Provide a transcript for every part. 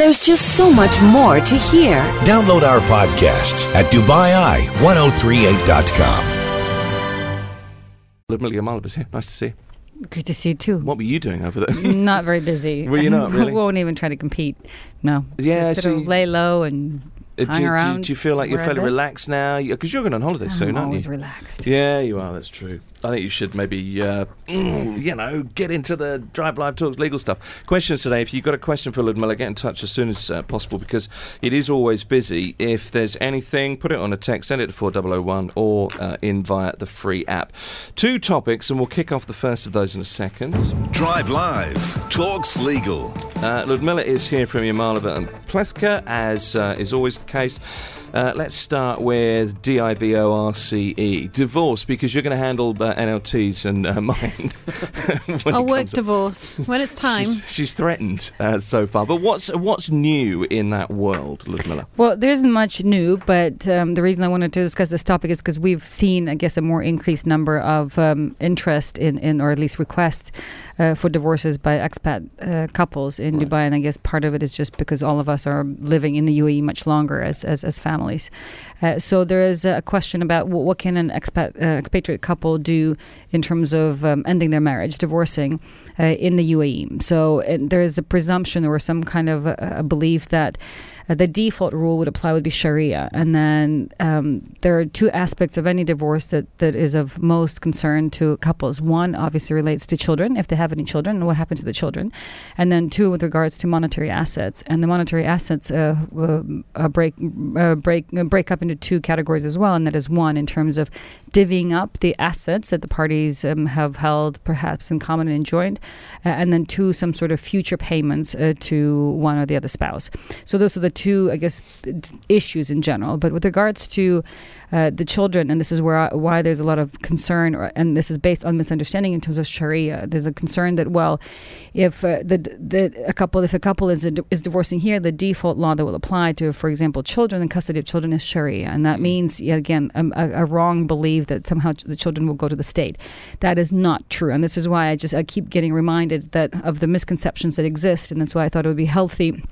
There's just so much more to hear. Download our podcasts at DubaiEye1038.com. Ludmilla Yamalova is here. Nice to see you. Good to see you too. What were you doing over there? Not very busy. Were you not, really? Won't even try to compete. No. Yeah, Just so sort of you- lay low and Uh, hang do, do- around. do you feel like you're fairly relaxed now? Because you're going on holiday I'm soon, aren't always you? relaxed. Yeah, you are. That's true. I think you should maybe, uh, you know, get into the Drive Live Talks legal stuff. Questions today. If you've got a question for Ludmilla, get in touch as soon as uh, possible because it is always busy. If there's anything, put it on a text, send it to 4001 or uh, in via the free app. Two topics, and we'll kick off the first of those in a second. Drive Live Talks Legal. Uh, Ludmilla is here from Yamalova and Plethke, as uh, is always the case. Uh, let's start with DIVORCE, E. divorce, because you're going to handle uh, NLTs and uh, mine. I'll work up. divorce when it's time. She's, she's threatened uh, so far, but what's what's new in that world, Ludmilla? Well, there isn't much new, but um, the reason I wanted to discuss this topic is because we've seen, I guess, a more increased number of um, interest in, in, or at least requests uh, for divorces by expat uh, couples in Right. Dubai. And I guess part of it is just because all of us are living in the UAE much longer as, as, as families. Uh, so there is a question about what, what can an expat, uh, expatriate couple do in terms of um, ending their marriage, divorcing uh, in the UAE. So there is a presumption or some kind of a, a belief that uh, the default rule would apply would be Sharia, and then um, there are two aspects of any divorce that, that is of most concern to couples. One obviously relates to children, if they have any children, and what happens to the children, and then two with regards to monetary assets. And the monetary assets uh, uh, break uh, break uh, break up into two categories as well, and that is one in terms of divvying up the assets that the parties um, have held, perhaps in common and joint, and then two some sort of future payments to one or the other spouse. So those are the two, I guess, issues in general. But with regards to uh, the children, and this is where I, why there's a lot of concern, or, and this is based on misunderstanding in terms of Sharia. There's a concern that well, if uh, the the a couple, if a couple is a, is divorcing here, the default law that will apply to, for example, children and custody of children is Sharia, and that means yet again um, a, a wrong belief that somehow the children will go to the state. That is not true, and this is why I just I keep getting reminded that of the misconceptions that exist, and that's why I thought it would be healthy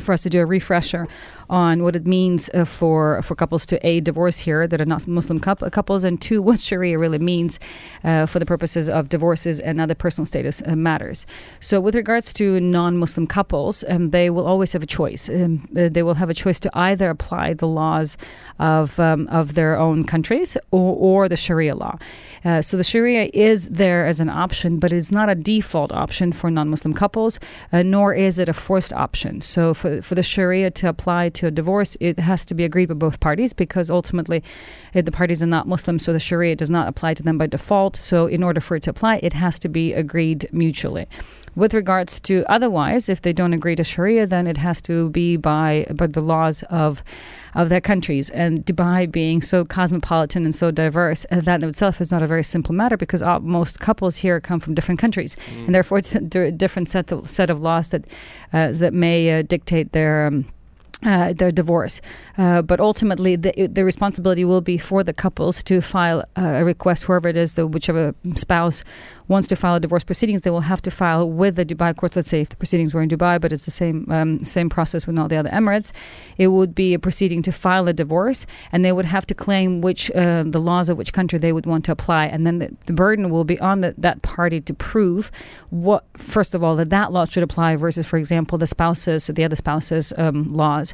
for us to do a refresher on what it means uh, for for couples to a divorce here that are not Muslim coup- couples, and two what Sharia really means uh, for the purposes of divorces and other personal status uh, matters. So, with regards to non-Muslim couples, um, they will always have a choice. Um, uh, they will have a choice to either apply the laws of um, of their own countries or, or the Sharia law. Uh, so, the Sharia is there as an option, but it's not a default option for non-Muslim couples, uh, nor is it a forced option. So, for for the Sharia to apply to a divorce, it has to be agreed by both parties because ultimately, eh, the parties are not Muslim, so the Sharia does not apply to them by default. So, in order for it to apply, it has to be agreed mutually. With regards to otherwise, if they don't agree to Sharia, then it has to be by by the laws of of their countries. And Dubai being so cosmopolitan and so diverse, uh, that in itself is not a very simple matter because uh, most couples here come from different countries, and therefore it's a different set of, set of laws that uh, that may uh, dictate their. Um, uh, their divorce, uh, but ultimately the, the responsibility will be for the couples to file uh, a request, whoever it is, the whichever spouse wants to file a divorce proceedings, they will have to file with the Dubai court. Let's say if the proceedings were in Dubai, but it's the same um, same process with all the other Emirates, it would be a proceeding to file a divorce, and they would have to claim which uh, the laws of which country they would want to apply, and then the, the burden will be on the, that party to prove what, first of all, that that law should apply versus, for example, the spouses, the other spouses' um, laws.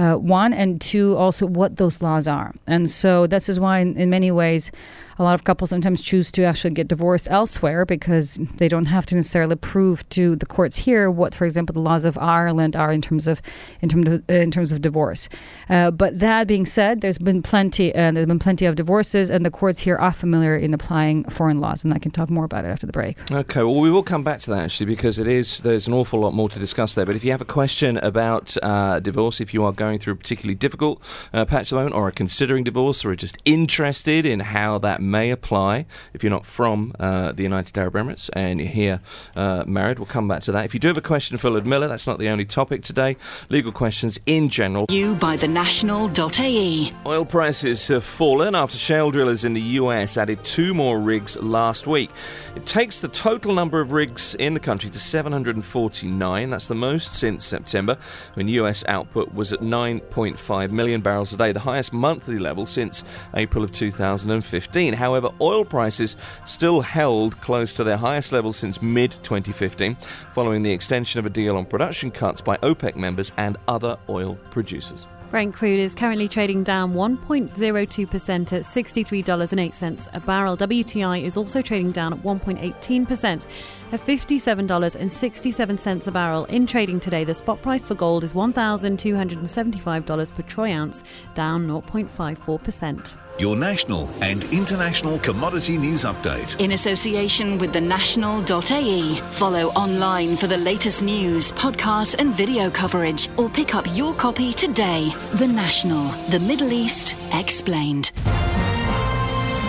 Uh, one and two, also what those laws are, and so this is why, in, in many ways, a lot of couples sometimes choose to actually get divorced elsewhere because they don't have to necessarily prove to the courts here what, for example, the laws of Ireland are in terms of in terms of, in terms of divorce. Uh, but that being said, there's been plenty uh, there's been plenty of divorces, and the courts here are familiar in applying foreign laws, and I can talk more about it after the break. Okay, well, we will come back to that actually because it is there's an awful lot more to discuss there. But if you have a question about uh, divorce. If you are going through a particularly difficult uh, patch at the moment, or are considering divorce, or are just interested in how that may apply, if you're not from uh, the United Arab Emirates and you're here uh, married, we'll come back to that. If you do have a question for Ludmilla, that's not the only topic today. Legal questions in general. You by the national.ae. Oil prices have fallen after shale drillers in the US added two more rigs last week. It takes the total number of rigs in the country to 749. That's the most since September, when US output was at 9.5 million barrels a day, the highest monthly level since April of 2015. However, oil prices still held close to their highest level since mid 2015, following the extension of a deal on production cuts by OPEC members and other oil producers. Brent crude is currently trading down 1.02% at $63.08 a barrel. WTI is also trading down at 1.18% at $57.67 a barrel. In trading today, the spot price for gold is $1,275 per troy ounce, down 0.54%. Your national and international commodity news update. In association with the national.ae. Follow online for the latest news, podcasts, and video coverage, or pick up your copy today. The National, the Middle East explained.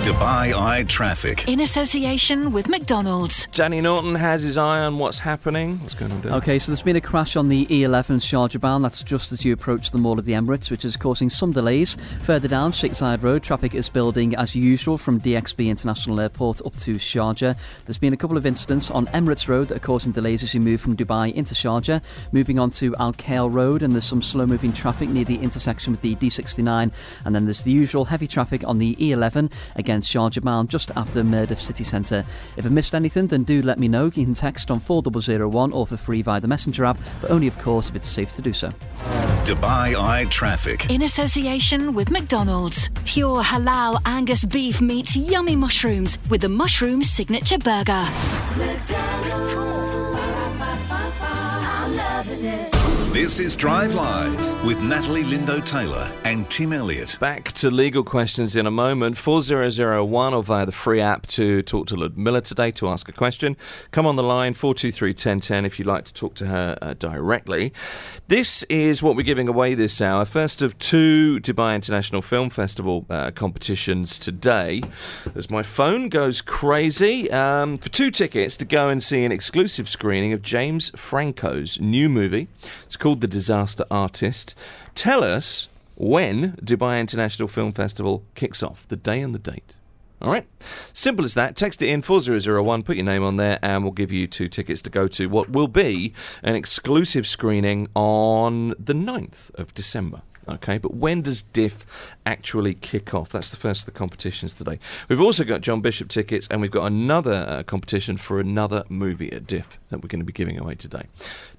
Dubai Eye Traffic. In association with McDonald's. Danny Norton has his eye on what's happening. What's going on, Dan? Okay, so there's been a crash on the E11 Sharjah bound. That's just as you approach the Mall of the Emirates, which is causing some delays. Further down Sheikh Zayed Road, traffic is building as usual from DXB International Airport up to Sharjah. There's been a couple of incidents on Emirates Road that are causing delays as you move from Dubai into Sharjah. Moving on to Al Khail Road, and there's some slow moving traffic near the intersection with the D69. And then there's the usual heavy traffic on the E11 against Sharjah bound just after Mirdif City Centre. If I've missed anything, then do let me know. You can text on 4001 or for free via the Messenger app, but only, of course, if it's safe to do so. Dubai Eye Traffic. In association with McDonald's. Pure halal Angus beef meets yummy mushrooms with the Mushroom Signature Burger. This is Drive Live with Natalie Lindo Taylor and Tim Elliott. Back to legal questions in a moment. 4001 or via the free app to talk to Ludmilla today to ask a question. Come on the line 423 1010 if you'd like to talk to her uh, directly. This is what we're giving away this hour. First of two Dubai International Film Festival uh, competitions today. As my phone goes crazy um, for two tickets to go and see an exclusive screening of James Franco's new movie. It's called The Disaster Artist. Tell us when Dubai International Film Festival kicks off, the day and the date. All right. Simple as that. Text it in 4001, put your name on there, and we'll give you two tickets to go to what will be an exclusive screening on the 9th of December. Okay, but when does Diff actually kick off? That's the first of the competitions today. We've also got John Bishop tickets, and we've got another uh, competition for another movie at Diff that we're going to be giving away today.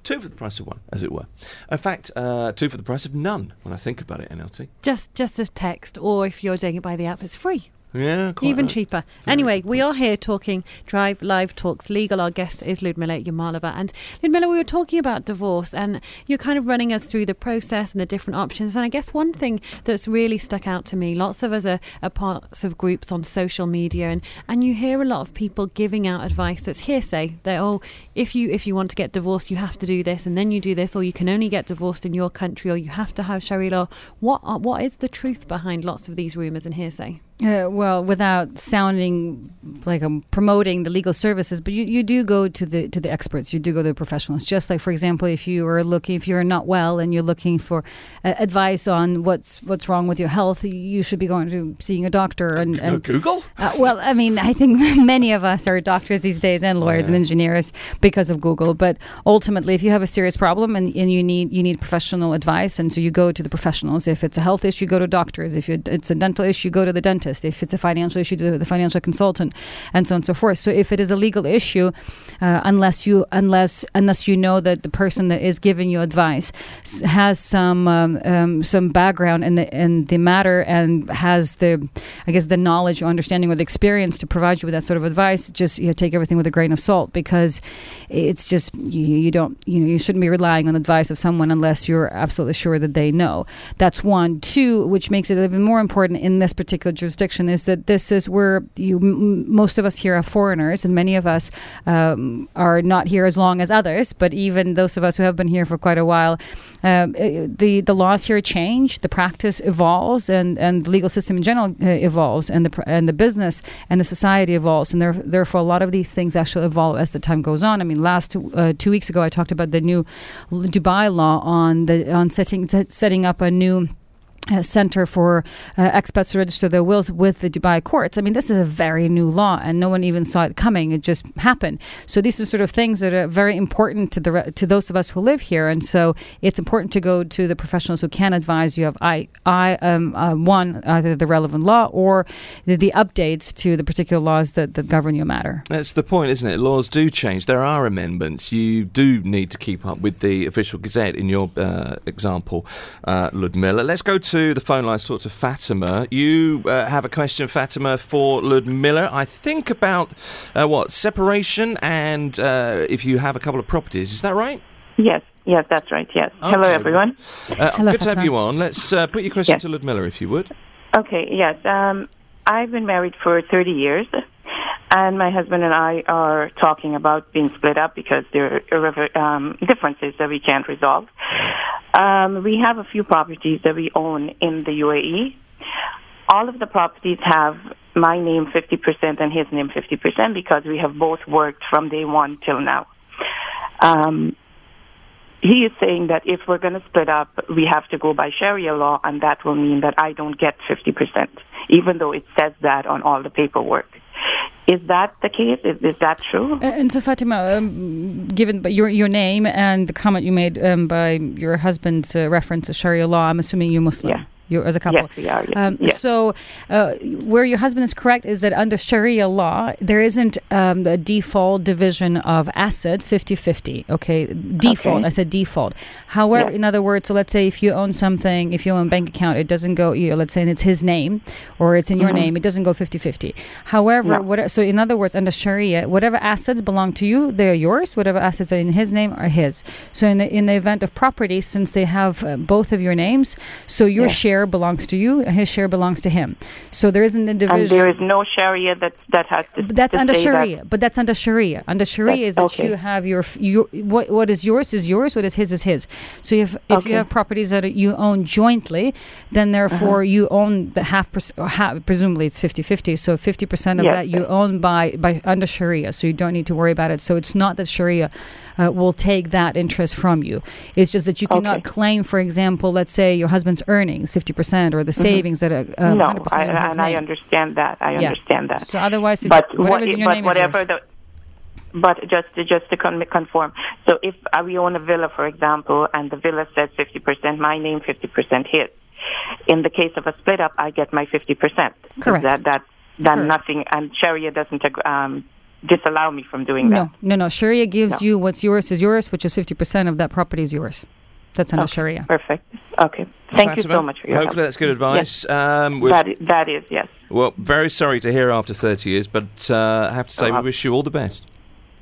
Two for the price of one, as it were. In fact, uh, two for the price of none. When I think about it, NLT. Just just a text, or if you're doing it by the app, it's free. Yeah, Even right. cheaper. Very anyway, we are here talking Drive Live Talks Legal. Our guest is Ludmilla Yamalova. And Ludmilla, we were talking about divorce and you're kind of running us through the process and the different options. And I guess one thing that's really stuck out to me, lots of us are, are parts of groups on social media and, and you hear a lot of people giving out advice that's hearsay. That, oh, if you if you want to get divorced, you have to do this and then you do this, or you can only get divorced in your country, or you have to have Sharia law. What, are, what is the truth behind lots of these rumours and hearsay? Uh, well, without sounding like I'm promoting the legal services, but you, you do go to the to the experts. You do go to the professionals. Just like, for example, if you are looking, if you're not well and you're looking for uh, advice on what's what's wrong with your health, you should be going to seeing a doctor. And, and Google? uh, well, I mean, I think many of us are doctors these days and lawyers and engineers because of Google. But ultimately, if you have a serious problem and, and you need you need professional advice, and so you go to the professionals. If it's a health issue, go to doctors. If it's a dental issue, go to the dentist. If it's a financial issue, to the financial consultant, and so on and so forth. So if it is a legal issue, uh, unless you unless unless you know that the person that is giving you advice has some um, um, some background in the in the matter and has the I guess the knowledge or understanding or the experience to provide you with that sort of advice, just you know, take everything with a grain of salt because it's just you, you don't you know you shouldn't be relying on advice of someone unless you're absolutely sure that they know. That's one. Two, which makes it even more important in this particular jurisdiction jurisdiction is that this is where you m- most of us here are foreigners, and many of us um, are not here as long as others. But even those of us who have been here for quite a while, uh, the the laws here change, the practice evolves, and, and the legal system in general uh, evolves, and the and the business and the society evolves, and there, therefore a lot of these things actually evolve as the time goes on. I mean, last uh, two weeks ago, I talked about the new Dubai law on the on setting setting up a new center for uh, expats to register their wills with the Dubai courts. I mean, this is a very new law, and no one even saw it coming. It just happened. So these are sort of things that are very important to the to those of us who live here, and so it's important to go to the professionals who can advise you of I I um, uh, one either the relevant law or the, the, updates to the particular laws that, that govern your matter. That's the point, isn't it? Laws do change. There are amendments. You do need to keep up with the official gazette. In your uh, example, uh, Ludmilla, let's go to to the phone lines to talk to Fatima. You uh, have a question, Fatima, for Ludmilla. I think about uh, what separation and uh, if you have a couple of properties. Is that right? Yes. Yes, that's right. Yes. Okay. Hello, everyone. Uh, Hello, good Fatima. to have you on. Let's uh, put your question yes. to Ludmilla, if you would. Okay. Yes. Um, I've been married for 30 years. And my husband and I are talking about being split up because there are um, differences that we can't resolve. Um, we have a few properties that we own in the UAE. All of the properties have my name 50% and his name 50% because we have both worked from day one till now. Um, he is saying that if we're going to split up, we have to go by Sharia law, and that will mean that I don't get 50%, even though it says that on all the paperwork. Is that the case? Is, is that true? And so, Fatima, um, given your your name and the comment you made um, by your husband's uh, reference to Sharia law, I'm assuming you're Muslim. Yeah you as a couple. Yes, we are. Yes. Um, yes. So, uh, where your husband is correct is that under Sharia law, there isn't um, a default division of assets 50 50. Okay, default. Okay. I said default. However, yes. in other words, so let's say if you own something, if you own a bank account, it doesn't go, you know, let's say it's his name or it's in your mm-hmm. name, it doesn't go 50 50. However, no. what, so in other words, under Sharia, whatever assets belong to you, they're yours. Whatever assets are in his name are his. So, in the, in the event of property, since they have uh, both of your names, so your share share belongs to you, his share belongs to him. So there isn't a division. And there is no Sharia that that has to. But that's to under Sharia. That. But that's under Sharia. Under Sharia that's, is that okay. you have your, your what what is yours is yours. What is his is his. So if if okay. you have properties that you own jointly, then therefore uh-huh. you own the half, half presumably it's 50-50. So fifty percent of yes, that you own by by under Sharia. So you don't need to worry about it. So it's not that Sharia uh, will take that interest from you. It's just that you cannot okay. claim, for example, let's say your husband's earnings, 50%, or the mm-hmm. savings that are uh, no, 100% I, and I understand that. I yeah. understand that. So otherwise, but whatever's what, in your but name whatever the but just to, just to conform. So if we own a villa, for example, and the villa says 50% my name, 50% his. In the case of a split up, I get my 50%. Correct. That, that, that nothing, and Sharia doesn't um, disallow me from doing that. No, no, no. Sharia gives no. you what's yours is yours, which is 50% of that property is yours. That's under okay, Sharia. Perfect. Okay. Thank Fatima, you so much for your Hopefully help. that's good advice. Yes. Um, that, is, that is, yes. Well, very sorry to hear after 30 years, but uh, I have to say we wish you all the best.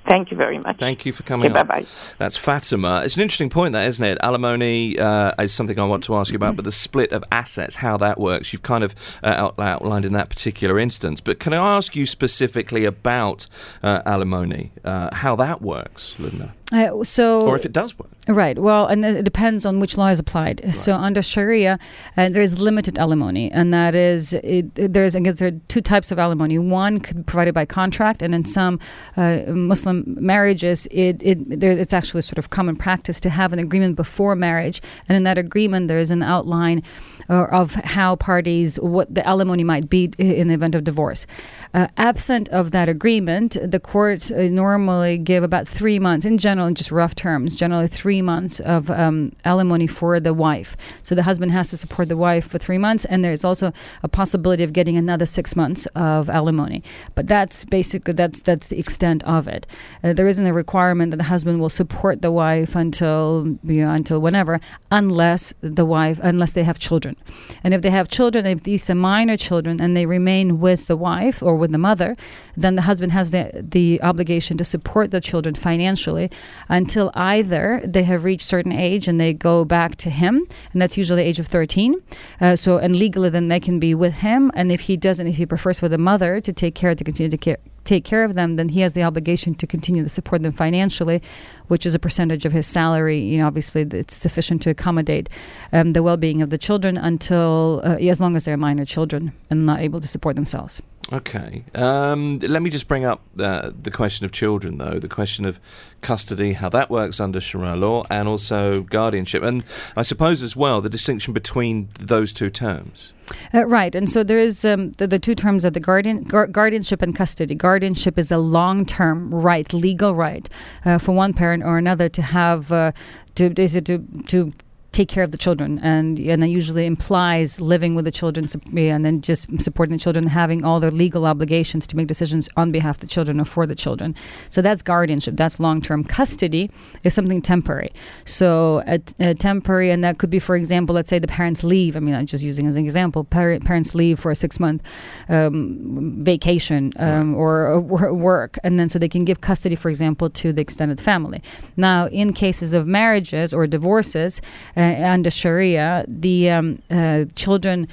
Thank you very much. Thank you for coming okay, Bye bye. That's Fatima. It's an interesting point, that isn't it? Alimony uh, is something I want to ask you about, but the split of assets, how that works, you've kind of uh, outlined in that particular instance. But can I ask you specifically about uh, alimony, uh, how that works, Linda? Uh, so, or if it does work, right? Well, and it depends on which law is applied. Right. So, under Sharia, uh, there is limited alimony, and that is it, there's I guess there are two types of alimony. One could be provided by contract, and in some uh, Muslim marriages, it, it there, it's actually sort of common practice to have an agreement before marriage, and in that agreement, there is an outline of how parties what the alimony might be in the event of divorce. Uh, absent of that agreement, the court uh, normally give about three months, in general, in just rough terms, generally three months of um, alimony for the wife. So the husband has to support the wife for three months, and there's also a possibility of getting another six months of alimony. But that's basically that's that's the extent of it. Uh, there isn't a requirement that the husband will support the wife until you know, until whenever, unless the wife unless they have children. And if they have children, if these are minor children and they remain with the wife or with the mother, then the husband has the, the obligation to support the children financially until either they have reached certain age and they go back to him, and that's usually the age of 13. Uh, so, and legally, then they can be with him. And if he doesn't, if he prefers for the mother to take care, to continue to care, take care of them, then he has the obligation to continue to support them financially, which is a percentage of his salary. You know, obviously, it's sufficient to accommodate um, the well-being of the children until, uh, as long as they're minor children and not able to support themselves. Okay. Um, let me just bring up uh, the question of children, though, the question of custody, how that works under Sharia law, and also guardianship. And I suppose as well the distinction between those two terms. Uh, right, and so there is um, the, the, two terms of the guardian, gu- guardianship and custody. Guardianship is a long-term right, legal right, uh, for one parent or another to have uh, to to to take care of the children, and and that usually implies living with the children, and then just supporting the children, having all their legal obligations to make decisions on behalf of the children or for the children. So that's guardianship. That's long term custody is something temporary. So a, a, temporary, and that could be, for example, let's say the parents leave. I mean, I'm just using as an example. Parent, parents leave for a six month um, vacation um, or, or work, and then so they can give custody, for example, to the extended family. Now, in cases of marriages or divorces uh, under Sharia, the um, uh, children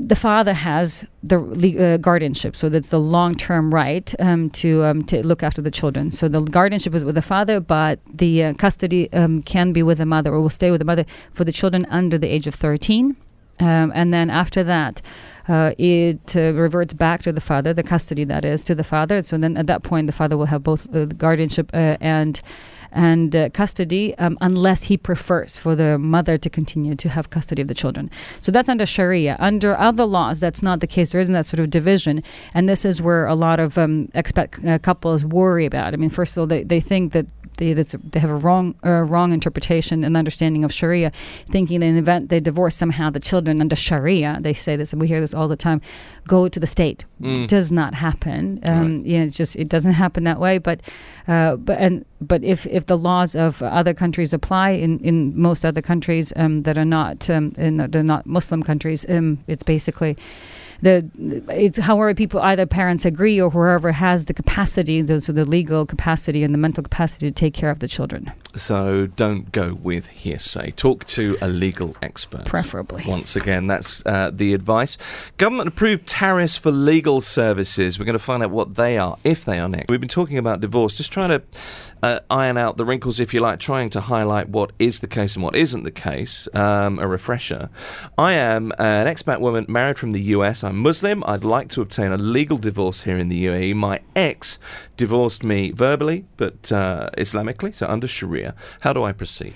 the father has the uh, guardianship, so that's the long-term right um, to um, to look after the children. So the guardianship is with the father, but the uh, custody um, can be with the mother, or will stay with the mother for the children under the age of thirteen, um, and then after that. Uh, it uh, reverts back to the father, the custody that is to the father. So then, at that point, the father will have both the guardianship uh, and and uh, custody um, unless he prefers for the mother to continue to have custody of the children. So that's under Sharia. Under other laws, that's not the case. There isn't that sort of division. And this is where a lot of um, expat uh, couples worry about. I mean, first of all, they, they think that they, they have a wrong uh, wrong interpretation and understanding of Sharia, thinking that in the event they divorce somehow the children under Sharia, they say this, and we hear this all the time, go to the state. Mm. Does not happen. Um, right. yeah, it's just it doesn't happen that way. But uh, but and but if if the laws of other countries apply in, in most other countries um, that are not um, in, they're not Muslim countries, um, it's basically the it's however people either parents agree or whoever has the capacity, the, so the legal capacity and the mental capacity to take care of the children. So don't go with hearsay. Talk to a legal expert, preferably. Once again, that's uh, the advice. Government approved tariffs for legal services. We're going to find out what they are, if they are next. We've been talking about divorce, just trying to uh, iron out the wrinkles, if you like, trying to highlight what is the case and what isn't the case. Um, a refresher. I am an expat woman married from the US. I'm Muslim. I'd like to obtain a legal divorce here in the UAE. My ex divorced me verbally, but uh, Islamically, so under Sharia. How do I proceed?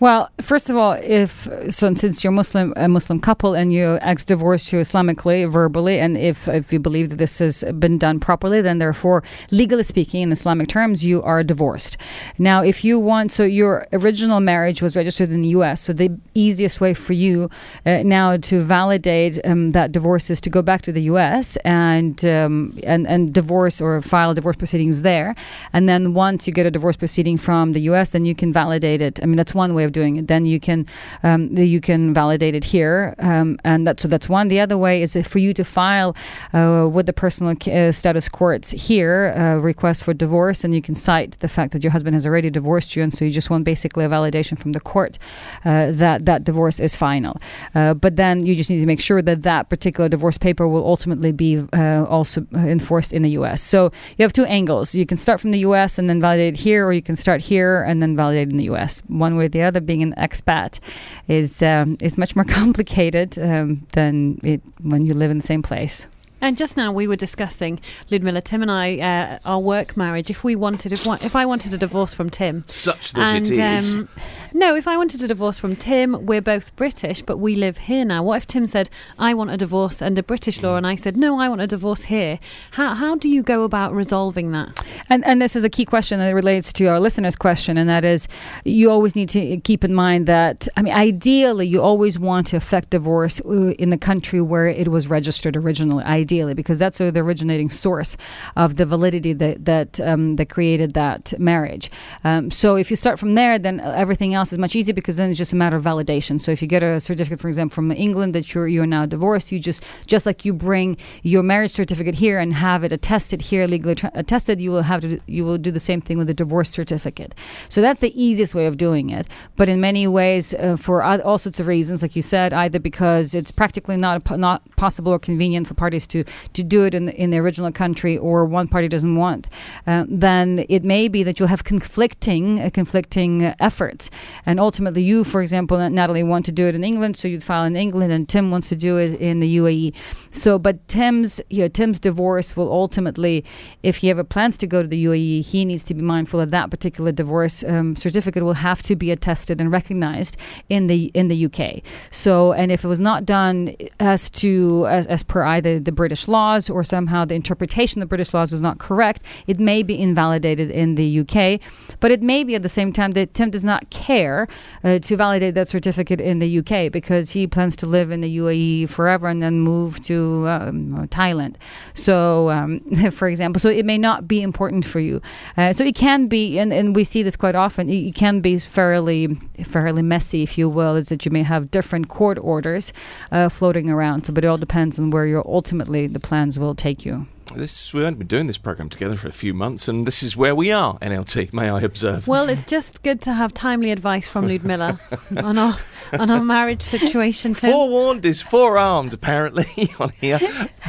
Well, first of all, if so, since you're Muslim, a Muslim couple, and your ex divorced you Islamically, verbally, and if if you believe that this has been done properly, then therefore, legally speaking, in Islamic terms, you are divorced. Now, if you want, so your original marriage was registered in the U.S., so the easiest way for you uh, now to validate um, that divorce is to go back to the U.S. and um, and and divorce or file divorce proceedings there, and then once you get a divorce proceeding from the U.S., then you can validate it. I mean, that's one way of doing it. Then you can um, you can validate it here, um, and that so that's one. The other way is for you to file uh, with the personal uh, status courts here a uh, request for divorce, and you can cite the fact that your husband has already divorced you, and so you just want basically a validation from the court uh, that that divorce is final. Uh, but then you just need to make sure that that particular divorce paper will ultimately be uh, also enforced in the U.S. So you have two angles. You can start from the U.S. and then validate here, or you can start here and then validate in the U.S. One way or the other, being an expat is um, is much more complicated um, than it, when you live in the same place. And just now we were discussing Ludmilla, Tim and I, uh, our work marriage. If we wanted, if, if I wanted a divorce from Tim, such that and, it is. Um, no, if I wanted a divorce from Tim, we're both British, but we live here now. What if Tim said, "I want a divorce under British law," and I said, "No, I want a divorce here"? How how do you go about resolving that? And and this is a key question that relates to our listeners' question, and that is, you always need to keep in mind that I mean, ideally, you always want to effect divorce uh, in the country where it was registered originally ideally, because that's uh, the originating source of the validity that that um, that created that marriage. Um, so if you start from there, then everything else is much easier because then it's just a matter of validation. So if you get a certificate, for example, from England that you're you're now divorced, you just just like you bring your marriage certificate here and have it attested here, legally tra- attested, you will have to you will do the same thing with a divorce certificate. So that's the easiest way of doing it. But in many ways, uh, for all sorts of reasons, like you said, either because it's practically not not possible or convenient for parties to to do it in the, in the original country, or one party doesn't want, uh, then it may be that you'll have conflicting uh, conflicting efforts. And ultimately, you, for example, Natalie, want to do it in England, so you'd file in England, and Tim wants to do it in the UAE. So, but Tim's you know, Tim's divorce will ultimately, if he ever plans to go to the UAE, he needs to be mindful that that particular divorce um, certificate will have to be attested and recognized in the in the UK. So, and if it was not done as to as, as per either the British laws or somehow the interpretation of the British laws was not correct, it may be invalidated in the UK. But it may be at the same time that Tim does not care uh, to validate that certificate in the UK because he plans to live in the UAE forever and then move to um, Thailand. So, um, for example, so it may not be important for you. Uh, so it can be, and, and we see this quite often. It, it can be fairly fairly messy, if you will. Is that you may have different court orders uh, floating around. So, but it all depends on where your ultimately the plans will take you. This we've only been doing this program together for a few months, and this is where we are. NLT, may I observe? Well, it's just good to have timely advice from Ludmilla on our on our marriage situation. Tim. Forewarned is forearmed, apparently. on here,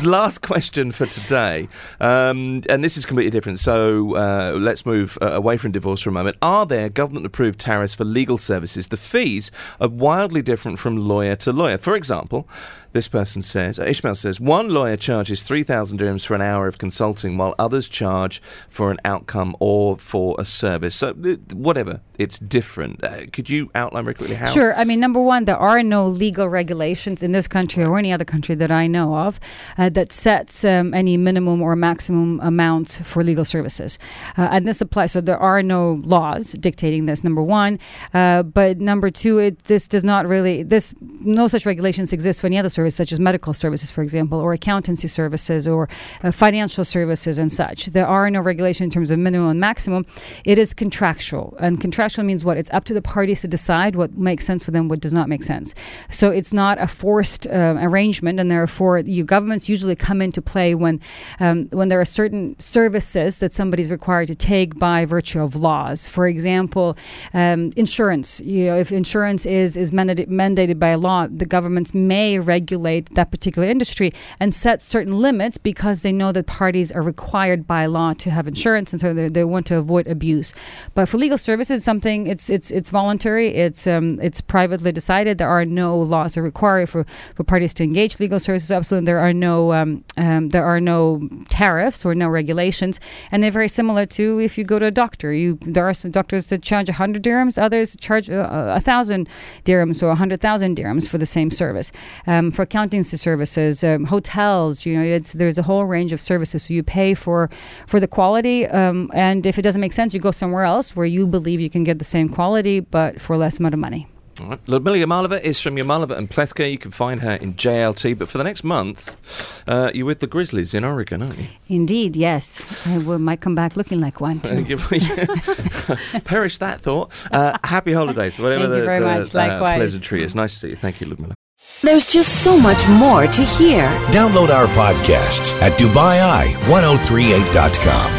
last question for today, um, and this is completely different. So uh, let's move uh, away from divorce for a moment. Are there government-approved tariffs for legal services? The fees are wildly different from lawyer to lawyer. For example, this person says, uh, Ishmael says, one lawyer charges 3,000 dirhams for an hour of consulting, while others charge for an outcome or for a service. So, whatever, it's different. Uh, could you outline very quickly how? Sure. I mean, number one, there are no legal regulations in this country or any other country that I know of uh, that sets um, any minimum or maximum amounts for legal services. Uh, and this applies, so there are no laws dictating this, number one. Uh, but number two, it, this does not really, this no such regulations exist for any other service, such as medical services, for example, or accountancy services, or uh, financial services and such. There are no regulations in terms of minimum and maximum. It is contractual, and contractual means what? It's up to the parties to decide what makes sense for them, what does not make sense. So it's not a forced uh, arrangement, and therefore, you governments usually come into play when um, when there are certain services that somebody's required to take by virtue of laws. For example, um, insurance. You know, if insurance is is mandated, mandated by law, the governments may regulate that particular industry and set certain limits because they know that parties are required by law to have insurance and so they, they want to avoid abuse. But for legal services, something it's it's it's voluntary. It's um, it's decided. There are no laws that require for, for parties to engage legal services. Absolutely, there are no um, um, there are no tariffs or no regulations, and they're very similar to if you go to a doctor. You there are some doctors that charge hundred dirhams, others charge uh, a thousand dirhams or hundred thousand dirhams for the same service. Um, for accountancy services, um, hotels. You know, there's a whole range of services. So you pay for for the quality, um, and if it doesn't make sense, you go somewhere else where you believe you can get the same quality but for less amount of money. All right. Ludmilla Yamalova is from Yamalova and Plethke. You can find her in JLT. But for the next month, uh, you're with the Grizzlies in Oregon, aren't you? Indeed, yes. I will, might come back looking like one, too. Perish that thought. Uh, happy holidays, whatever Thank the, you very the much. Likewise. pleasantry is. Nice to see you. Thank you, Ludmilla. There's just so much more to hear. Download our podcasts at DubaiEye1038.com.